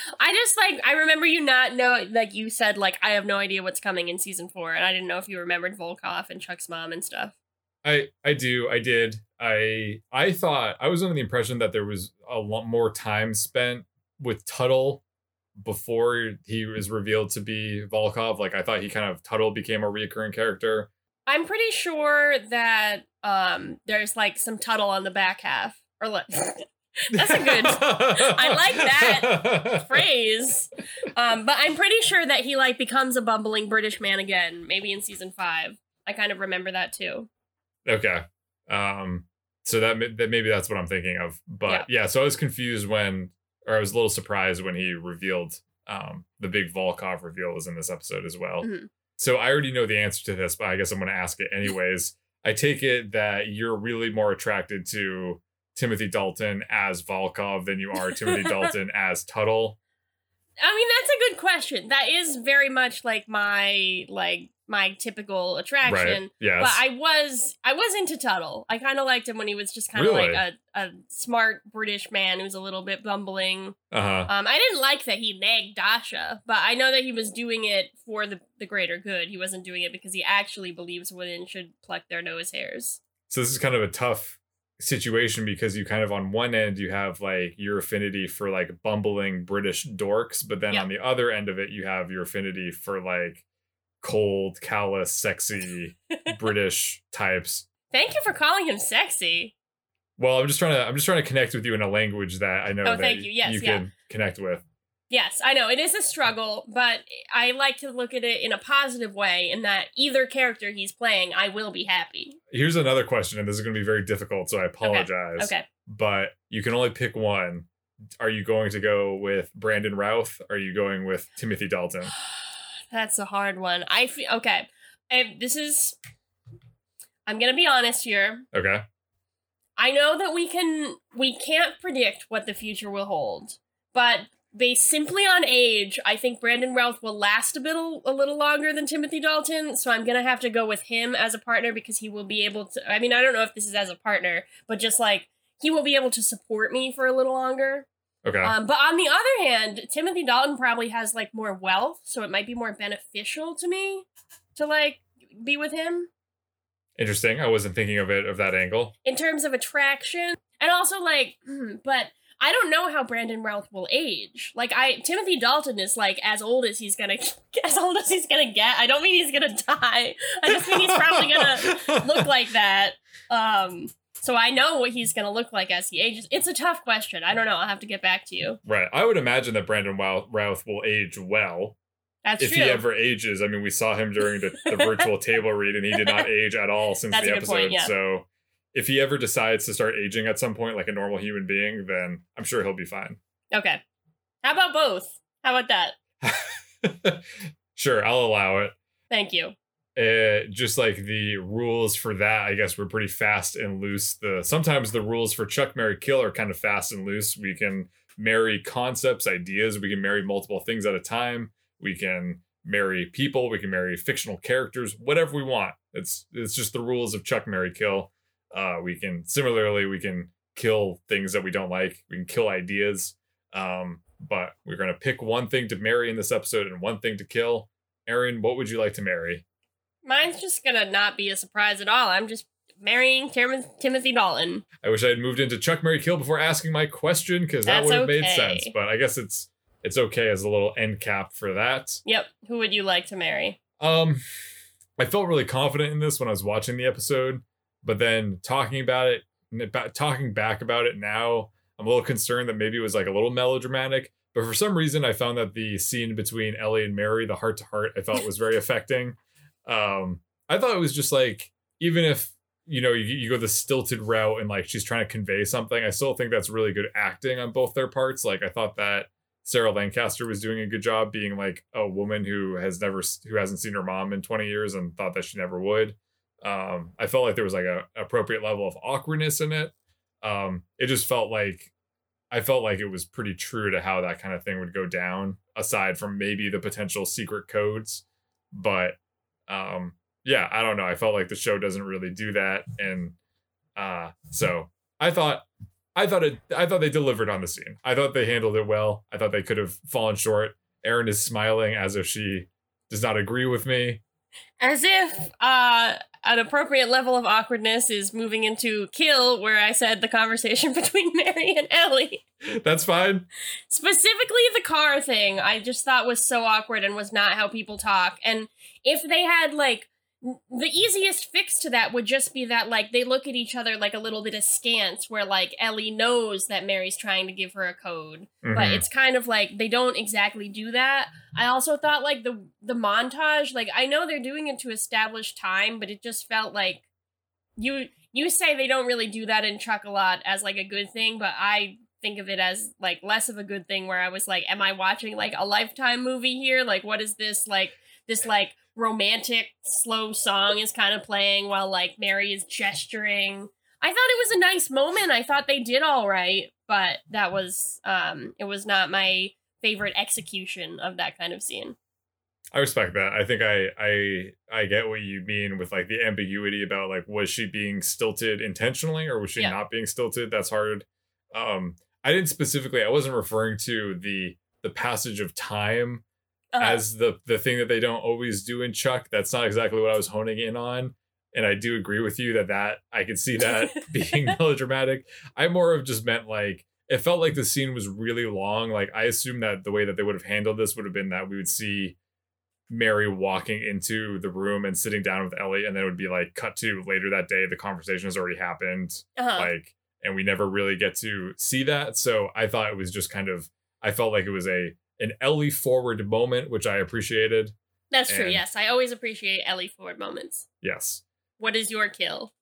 [SPEAKER 1] I just like I remember you not know like you said like I have no idea what's coming in season four, and I didn't know if you remembered Volkoff and Chuck's mom and stuff.
[SPEAKER 2] I I do I did I I thought I was under the impression that there was a lot more time spent with Tuttle before he was revealed to be Volkoff. Like I thought he kind of Tuttle became a reoccurring character.
[SPEAKER 1] I'm pretty sure that um there's like some Tuttle on the back half, or like That's a good-
[SPEAKER 2] I
[SPEAKER 1] like that phrase. Um, but I'm pretty sure that he like becomes a bumbling British man again, maybe in season five. I kind of remember that too.
[SPEAKER 2] Okay. Um. So that that maybe that's what I'm thinking of. But yeah. So I was confused when, or I was a little surprised when he revealed. Um. The big Volkoff reveal was in this episode as well.
[SPEAKER 1] Mhm.
[SPEAKER 2] So I already know the answer to this, but I guess I'm going to ask it anyways. I take it that you're really more attracted to Timothy Dalton as Volkoff than you are Timothy Dalton as Tuttle.
[SPEAKER 1] I mean, that's a good question. That is very much like my like my typical attraction.
[SPEAKER 2] Right. Yes.
[SPEAKER 1] But I was I was into Tuttle. I kind of liked him when he was just kind of
[SPEAKER 2] Really?
[SPEAKER 1] like a, a smart British man who's a little bit bumbling.
[SPEAKER 2] uh huh.
[SPEAKER 1] Um, I didn't like that he nagged Dasha, but I know that he was doing it for the the greater good. He wasn't doing it because he actually believes women should pluck their nose hairs.
[SPEAKER 2] So this is kind of a tough situation because you kind of on one end you have like your affinity for like bumbling British dorks, but then on the other end of it you have your affinity for like cold, callous, sexy British types.
[SPEAKER 1] Thank you for calling him sexy.
[SPEAKER 2] Well, I'm just trying to I'm just trying to connect with you in a language that I know
[SPEAKER 1] Oh,
[SPEAKER 2] that
[SPEAKER 1] thank you. Yes,
[SPEAKER 2] you
[SPEAKER 1] yeah.
[SPEAKER 2] can connect with.
[SPEAKER 1] Yes, I know it is a struggle, but I like to look at it in a positive way. In that either character he's playing, I will be happy.
[SPEAKER 2] Here's another question, and this is going to be very difficult, so I apologize.
[SPEAKER 1] Okay.
[SPEAKER 2] But you can only pick one. Are you going to go with Brandon Routh? Are you going with Timothy Dalton?
[SPEAKER 1] That's a hard one. I feel okay. I, this is. I'm gonna be honest here.
[SPEAKER 2] Okay.
[SPEAKER 1] I know that we can we can't predict what the future will hold, but based simply on age, I think Brandon Routh will last a bit a little longer than Timothy Dalton. So I'm gonna have to go with him as a partner because he will be able to. I mean, I don't know if this is as a partner, but just like he will be able to support me for a little longer.
[SPEAKER 2] Okay.
[SPEAKER 1] Um, but on the other hand, Timothy Dalton probably has like more wealth, so it might be more beneficial to me to like be with him
[SPEAKER 2] Interesting. I wasn't thinking of it of that angle.
[SPEAKER 1] in terms of attraction, and also like, hmm, but I don't know how Brandon Routh will age. Like, I Timothy Dalton is like as old as he's gonna as old as he's gonna get. I don't mean he's gonna die. I just mean he's probably gonna look like that. Um, so I know what he's gonna look like as he ages. It's a tough question. I don't know. I'll have to get back to you.
[SPEAKER 2] Right. I would imagine that Brandon Routh will age well
[SPEAKER 1] That's
[SPEAKER 2] if
[SPEAKER 1] true.
[SPEAKER 2] he ever ages. I mean, we saw him during the, the virtual table read, and he did not age at all since
[SPEAKER 1] That's
[SPEAKER 2] the episode.
[SPEAKER 1] point, yeah.
[SPEAKER 2] So, if he ever decides to start aging at some point, like a normal human being, then I'm sure he'll be fine.
[SPEAKER 1] Okay. How about both? How about that?
[SPEAKER 2] sure, I'll allow it.
[SPEAKER 1] Thank you.
[SPEAKER 2] Uh, just like the rules for that, I guess were pretty fast and loose. The sometimes the rules for Chuck Marry Kill are kind of fast and loose. We can marry concepts, ideas. We can marry multiple things at a time. We can marry people, we can marry fictional characters, whatever we want. It's it's just the rules of Chuck Marry Kill. Uh, we can similarly we can kill things that we don't like. We can kill ideas. Um, but we're gonna pick one thing to marry in this episode and one thing to kill. Aaron, what would you like to marry?
[SPEAKER 1] Mine's just gonna not be a surprise at all. I'm just marrying Tim- Timothy Dalton.
[SPEAKER 2] I wish I had moved into Chuck Marry Kill before asking my question because that
[SPEAKER 1] That's
[SPEAKER 2] would have made sense. But I guess it's it's okay as a little end cap for that.
[SPEAKER 1] Yep. Who would you like to marry?
[SPEAKER 2] Um, I felt really confident in this when I was watching the episode, but then talking about it, about talking back about it now, I'm a little concerned that maybe it was like a little melodramatic. But for some reason, I found that the scene between Ellie and Mary, the heart to heart, I felt was very affecting. Um, I thought it was just like even if you know you, you go the stilted route and like she's trying to convey something, I still think that's really good acting on both their parts. Like I thought that Sarah Lancaster was doing a good job being like a woman who has never who hasn't seen her mom in 20 years and thought that she never would. Um, I felt like there was like a appropriate level of awkwardness in it. Um, it just felt like I felt like it was pretty true to how that kind of thing would go down, aside from maybe the potential secret codes. But um, yeah, I don't know. I felt like the show doesn't really do that, and uh, so I thought I thought it I thought they delivered on the scene. I thought they handled it well. I thought they could have fallen short. Erin is smiling as if she does not agree with me.
[SPEAKER 1] As if uh, an appropriate level of awkwardness is moving into kill, where I said the conversation between Mary and Ellie.
[SPEAKER 2] That's fine.
[SPEAKER 1] Specifically, the car thing, I just thought was so awkward and was not how people talk. And if they had, like, the easiest fix to that would just be that, like, they look at each other like a little bit askance, where, like, Ellie knows that Mary's trying to give her a code. but
[SPEAKER 2] Mhm.
[SPEAKER 1] it's kind of like they don't exactly do that. I also thought like the the montage, like I know they're doing it to establish time, but it just felt like you you say they don't really do that in Chuck a lot as like a good thing, but I think of it as like less of a good thing where I was like, am I watching like a lifetime movie here? Like what is this like this like romantic slow song is kind of playing while like Mary is gesturing. I thought it was a nice moment. I thought they did all right, but that was um it was not my favorite execution of that kind of scene.
[SPEAKER 2] I respect that. I think I I I get what you mean with like the ambiguity about like was she being stilted intentionally or was she
[SPEAKER 1] Yeah.
[SPEAKER 2] not being stilted? That's hard. Um I didn't specifically I wasn't referring to the the passage of time
[SPEAKER 1] Uh,
[SPEAKER 2] as the the thing that they don't always do in Chuck. That's not exactly what I was honing in on. And I do agree with you that that I could see that being melodramatic. I more of just meant like it felt like the scene was really long. Like I assume that the way that they would have handled this would have been that we would see Mary walking into the room and sitting down with Ellie, and then it would be like cut to later that day. The conversation has already happened
[SPEAKER 1] uh-huh.
[SPEAKER 2] like and we never really get to see that so i thought it was just kind of i felt like it was a an ellie forward moment which i appreciated
[SPEAKER 1] That's true. Yes, I always appreciate Ellie forward moments.
[SPEAKER 2] yes
[SPEAKER 1] What is your kill?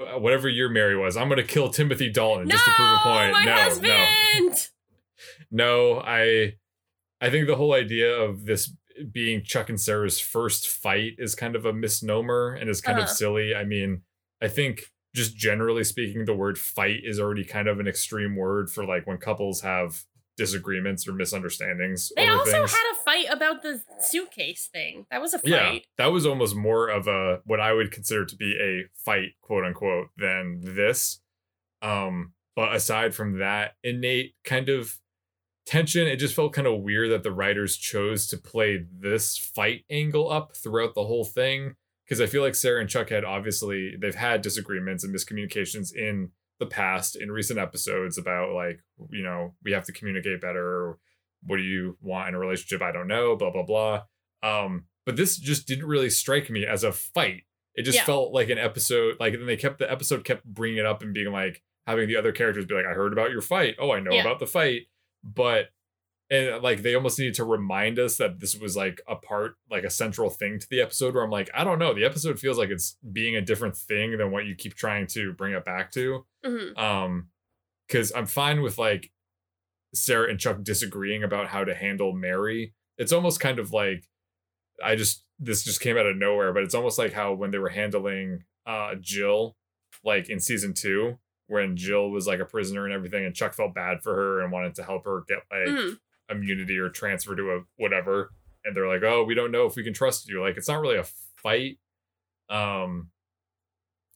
[SPEAKER 2] Uh, whatever your mary was i'm gonna kill timothy dalton
[SPEAKER 1] no,
[SPEAKER 2] just to prove a point
[SPEAKER 1] my
[SPEAKER 2] no
[SPEAKER 1] husband.
[SPEAKER 2] no no i i think the whole idea of this being chuck and sarah's first fight is kind of a misnomer and is kind of
[SPEAKER 1] Uh-huh.
[SPEAKER 2] silly i mean i think just generally speaking the word fight is already kind of an extreme word for like when couples have disagreements or misunderstandings
[SPEAKER 1] They also
[SPEAKER 2] things.
[SPEAKER 1] had a fight about the suitcase thing. That was a fight.
[SPEAKER 2] yeah that was almost more of a what i would consider to be a fight quote unquote than this um but aside from that innate kind of tension it just felt kind of weird that the writers chose to play this fight angle up throughout the whole thing because i feel like sarah and chuck had obviously they've had disagreements and miscommunications in the past in recent episodes about like you know we have to communicate better what do you want in a relationship? I don't know blah blah blah. Um but this just didn't really strike me as a fight. It just
[SPEAKER 1] Yeah.
[SPEAKER 2] felt like an episode like then they kept the episode kept bringing it up and being like having the other characters be like i heard about your fight. Oh i know
[SPEAKER 1] Yeah.
[SPEAKER 2] about the fight. But and like they almost needed to remind us that this was like a part like a central thing to the episode where i'm like i don't know the episode feels like it's being a different thing than what you keep trying to bring it back to
[SPEAKER 1] Mhm.
[SPEAKER 2] um because i'm fine with like sarah and chuck disagreeing about how to handle mary it's almost kind of like i just this just came out of nowhere but it's almost like how when they were handling uh jill like in season two when jill was like a prisoner and everything and chuck felt bad for her and wanted to help her get like
[SPEAKER 1] Mhm.
[SPEAKER 2] Immunity or transfer to a whatever and they're like, "Oh, we don't know if we can trust you." Like it's not really a fight. Um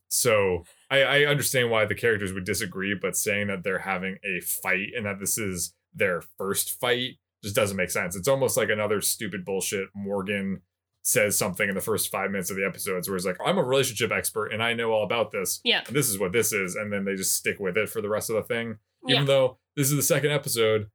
[SPEAKER 2] so I, I understand why the characters would disagree, but saying that they're having a fight and that this is their first fight just doesn't make sense. It's almost like another stupid bullshit Morgan says something in the first five minutes of the episodes where he's like, I'm a relationship expert and I know all about this.
[SPEAKER 1] Yeah.
[SPEAKER 2] And this is what this is. And then they just stick with it for the rest of the thing. Even
[SPEAKER 1] Yeah.
[SPEAKER 2] though this is the second episode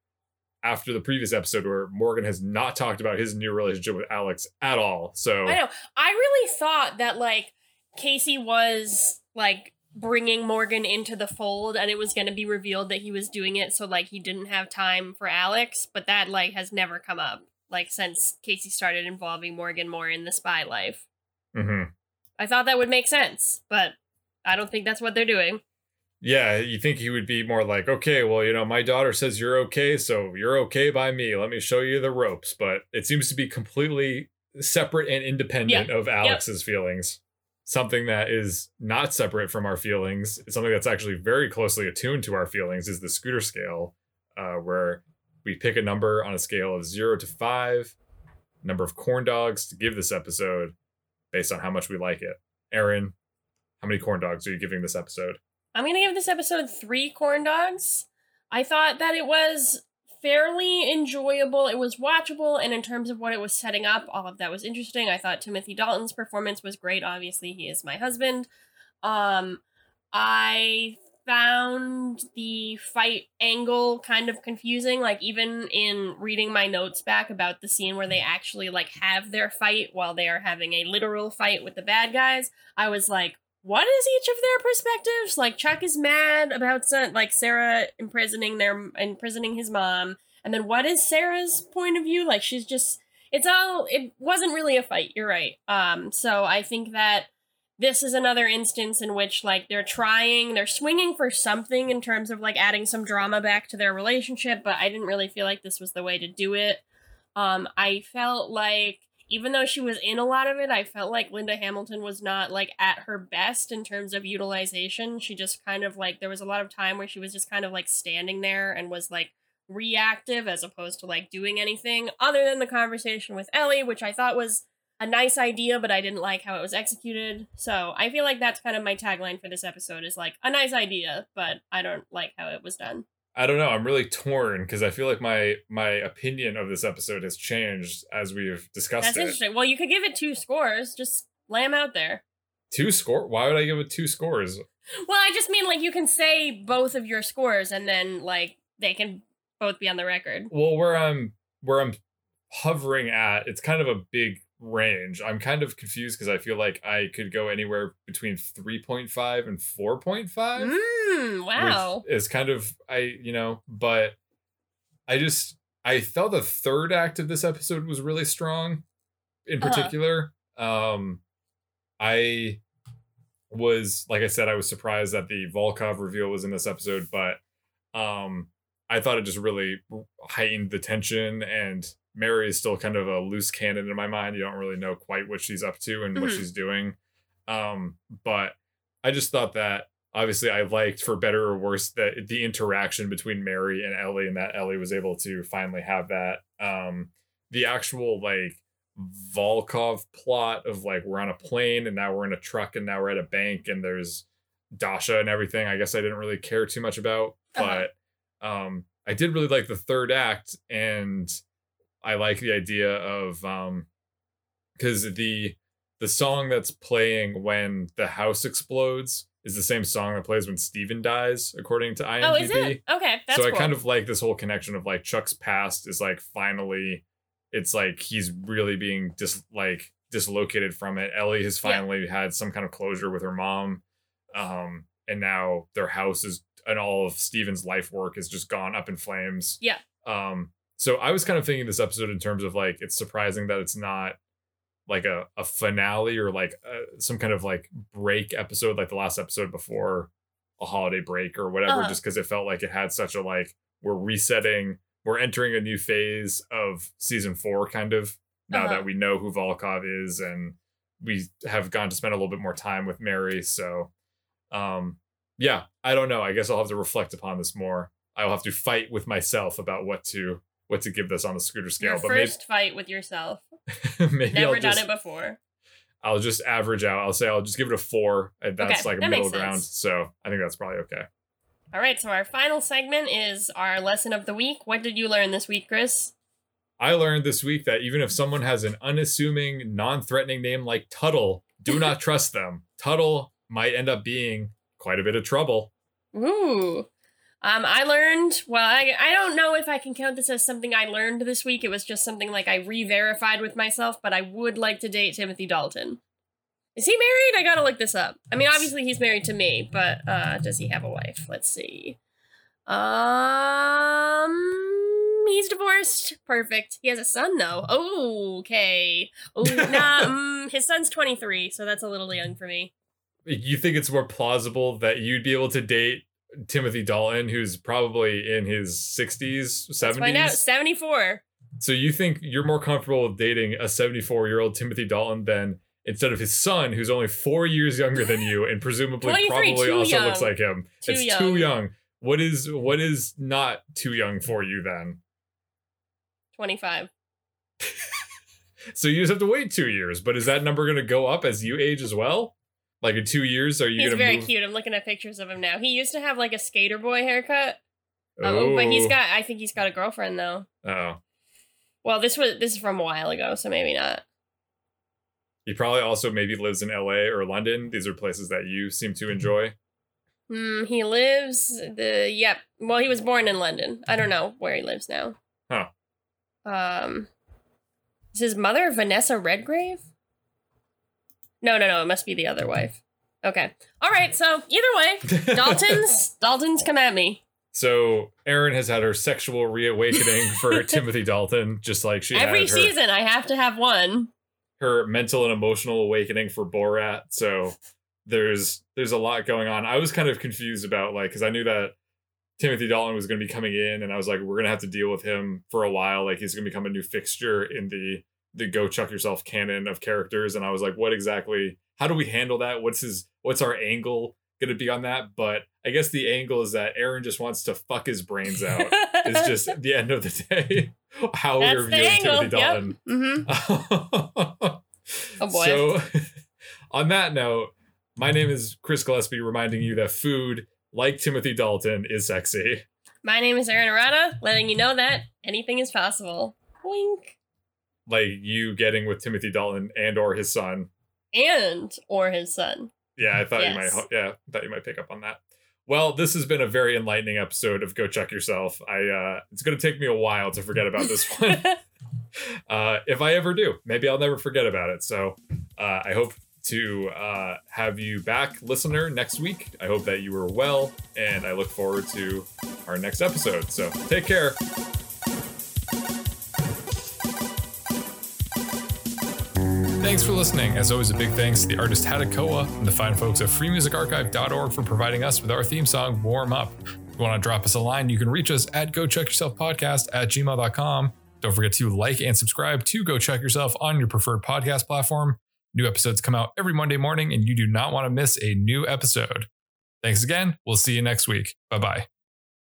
[SPEAKER 2] after the previous episode where Morgan has not talked about his new relationship with Alex at all. So
[SPEAKER 1] I know. I really thought that like Casey was like bringing Morgan into the fold and it was going to be revealed that he was doing it so like he didn't have time for Alex, but that like has never come up like since Casey started involving Morgan more in the spy life.
[SPEAKER 2] mhm.
[SPEAKER 1] I thought that would make sense, but I don't think that's what they're doing.
[SPEAKER 2] Yeah, you think he would be more like, okay, well, you know, my daughter says you're okay, so you're okay by me. Let me show you the ropes. But it seems to be completely separate and independent of Alex's feelings. Something that is not separate from our feelings, something that's actually very closely attuned to our feelings, is the scooter scale, uh, where we pick a number on a scale of zero to five, number of corn dogs to give this episode based on how much we like it. Aaron, how many corn dogs are you giving this episode?
[SPEAKER 1] I'm going to give this episode three corn dogs. I thought that it was fairly enjoyable. It was watchable, and in terms of what it was setting up, all of that was interesting. I thought Timothy Dalton's performance was great. Obviously, he is my husband. Um, I found the fight angle kind of confusing. Like even in reading my notes back about the scene where they actually like have their fight while they are having a literal fight with the bad guys, I was like, what is each of their perspectives? Like Chuck is mad about like Sarah imprisoning their imprisoning his mom, and then what is Sarah's point of view? Like she's just it's all it wasn't really a fight. You're right. Um, so I think that this is another instance in which like they're trying, they're swinging for something in terms of like adding some drama back to their relationship, but I didn't really feel like this was the way to do it. Um, I felt like even though she was in a lot of it, I felt like Linda Hamilton was not like at her best in terms of utilization. She just kind of like there was a lot of time where she was just kind of like standing there and was like reactive as opposed to like doing anything other than the conversation with Ellie, which I thought was a nice idea, but I didn't like how it was executed. So I feel like that's kind of my tagline for this episode is like a nice idea, but I don't like how it was done.
[SPEAKER 2] I don't know. I'm really torn because I feel like my my opinion of this episode has changed as we've discussed
[SPEAKER 1] That's
[SPEAKER 2] it.
[SPEAKER 1] interesting. Well, you could give it two scores. Just lay them out there.
[SPEAKER 2] Two score? Why would I give it two scores?
[SPEAKER 1] Well, I just mean like you can say both of your scores and then like they can both be on the record.
[SPEAKER 2] Well, where I'm where I'm hovering at, it's kind of a big range. I'm kind of confused because I feel like I could go anywhere between 3.5 and 4.5.
[SPEAKER 1] Mmm, wow.
[SPEAKER 2] is kind of I you know, but I just I felt the third act of this episode was really strong. In
[SPEAKER 1] Uh-huh.
[SPEAKER 2] particular, um, I was like I said, I was surprised that the Volkoff reveal was in this episode, but um, I thought it just really heightened the tension and. Mary is still kind of a loose cannon in my mind. You don't really know quite what she's up to and what
[SPEAKER 1] Mhm.
[SPEAKER 2] she's doing. Um, but I just thought that obviously I liked for better or worse that the interaction between Mary and Ellie and that Ellie was able to finally have that. Um the actual like Volkoff plot of like we're on a plane and now we're in a truck and now we're at a bank and there's Dasha and everything. I guess I didn't really care too much about,
[SPEAKER 1] Uh-huh.
[SPEAKER 2] but um I did really like the third act and I like the idea of um because the the song that's playing when the house explodes is the same song that plays when Steven dies, according to IMDb.
[SPEAKER 1] Oh, is it? Okay, that's
[SPEAKER 2] so I
[SPEAKER 1] cool.
[SPEAKER 2] kind of like this whole connection of like Chuck's past is like finally, it's like he's really being dis like dislocated from it. Ellie has
[SPEAKER 1] Yeah.
[SPEAKER 2] finally had some kind of closure with her mom, um, and now their house is and all of Steven's life work is just gone up in flames.
[SPEAKER 1] Yeah.
[SPEAKER 2] Um. So I was kind of thinking this episode in terms of like it's surprising that it's not like a, a finale or like uh, some kind of like break episode like the last episode before a holiday break or whatever
[SPEAKER 1] Uh-huh.
[SPEAKER 2] just because it felt like it had such a like we're resetting we're entering a new phase of season four kind of now
[SPEAKER 1] Uh-huh.
[SPEAKER 2] that we know who volkoff is and we have gone to spend a little bit more time with mary so um yeah i don't know i guess i'll have to reflect upon this more i'll have to fight with myself about what to what to give this on the scooter scale.
[SPEAKER 1] Your
[SPEAKER 2] but
[SPEAKER 1] first fight with yourself.
[SPEAKER 2] maybe, maybe
[SPEAKER 1] Never
[SPEAKER 2] I'll
[SPEAKER 1] done
[SPEAKER 2] just,
[SPEAKER 1] it before.
[SPEAKER 2] I'll just average out. I'll say I'll just give it a four. Uh, and that's
[SPEAKER 1] Okay,
[SPEAKER 2] like a
[SPEAKER 1] that
[SPEAKER 2] middle ground. So I think that's probably okay.
[SPEAKER 1] All right, so our final segment is our lesson of the week. What did you learn this week, Chris?
[SPEAKER 2] I learned this week that even if someone has an unassuming, non threatening name like Tuttle, do not trust them. Tuttle might end up being quite a bit of trouble.
[SPEAKER 1] Ooh. Um, I learned, well, I, I don't know if I can count this as something I learned this week. It was just something like I re verified with myself, but I would like to date Timothy Dalton. Is he married? I gotta look this up. I mean, obviously he's married to me, but uh, does he have a wife? Let's see. Um, he's divorced. Perfect. He has a son though. Okay. Oh, nah. mm, his son's twenty three, so that's a little young for me.
[SPEAKER 2] You think it's more plausible that you'd be able to date Timothy Dalton, who's probably in his 60s,
[SPEAKER 1] Let's find out.
[SPEAKER 2] 70s?
[SPEAKER 1] Seventy four.
[SPEAKER 2] So you think you're more comfortable with dating a 74 year old Timothy Dalton than instead of his son, who's only four years younger than you and presumably probably also
[SPEAKER 1] young.
[SPEAKER 2] looks like him.
[SPEAKER 1] Too
[SPEAKER 2] it's
[SPEAKER 1] young.
[SPEAKER 2] too young. What is what is not too young for you then?
[SPEAKER 1] Twenty five.
[SPEAKER 2] So you just have to wait two years. But is that number going to go up as you age as well? Like in two years, are you
[SPEAKER 1] He's very
[SPEAKER 2] move?
[SPEAKER 1] cute. I'm looking at pictures of him now. He used to have like a skater boy haircut. Oh, but he's got. I think he's got a girlfriend though.
[SPEAKER 2] Oh,
[SPEAKER 1] Well, this was this is from a while ago, so maybe not.
[SPEAKER 2] he probably also maybe lives in L.A. or London. These are places that you seem to enjoy.
[SPEAKER 1] Hmm. He lives the. Yep. Well, he was born in London. I don't know where he lives now.
[SPEAKER 2] Huh.
[SPEAKER 1] Um. Is his mother Vanessa Redgrave? No, no, no. It must be the other wife. Okay. All right. So either way, Dalton's Dalton's come at me.
[SPEAKER 2] So Erin has had her sexual reawakening for Timothy Dalton, just like she
[SPEAKER 1] Every
[SPEAKER 2] had her,
[SPEAKER 1] season, I have to have one.
[SPEAKER 2] her mental and emotional awakening for Borat. So there's there's a lot going on. I was kind of confused about like because I knew that Timothy Dalton was going to be coming in, and I was like, we're gonna have to deal with him for a while. Like he's gonna become a new fixture in the the Go Chuck Yourself canon of characters. And I was like, what exactly? How do we handle that? What's his? What's our angle gonna be on that? But I guess the angle is that Aaron just wants to fuck his brains out. it's just the end of the day how
[SPEAKER 1] That's
[SPEAKER 2] we're viewing. Timothy
[SPEAKER 1] Yep.
[SPEAKER 2] Dalton.
[SPEAKER 1] hmm Oh, boy.
[SPEAKER 2] So, on that note, my name is Chris Gillespie, reminding you that food, like Timothy Dalton, is sexy.
[SPEAKER 1] My name is aaron Arata, letting you know that anything is possible. Wink.
[SPEAKER 2] Like you getting with Timothy Dalton and or his son.
[SPEAKER 1] And or his son.
[SPEAKER 2] Yeah, I thought you might. Yeah, I thought you might pick up on that. Well, this has been a very enlightening episode of Go Chuck Yourself. I uh it's gonna take me a while to forget about this one. uh if I ever do, maybe I'll never forget about it. So uh I hope to uh have you back, listener, next week. I hope that you were well, and I look forward to our next episode. So take care. Thanks for listening. As always, a big thanks to the artist Hadakoa and the fine folks at freemusicarchive.org for providing us with our theme song, Warm Up. If you want to drop us a line, you can reach us at go check yourself podcast at gmail.com. Don't forget to like and subscribe to Go Chuck Yourself on your preferred podcast platform. New episodes come out every Monday morning, and you do not want to miss a new episode. Thanks again. We'll see you next week. Bye bye.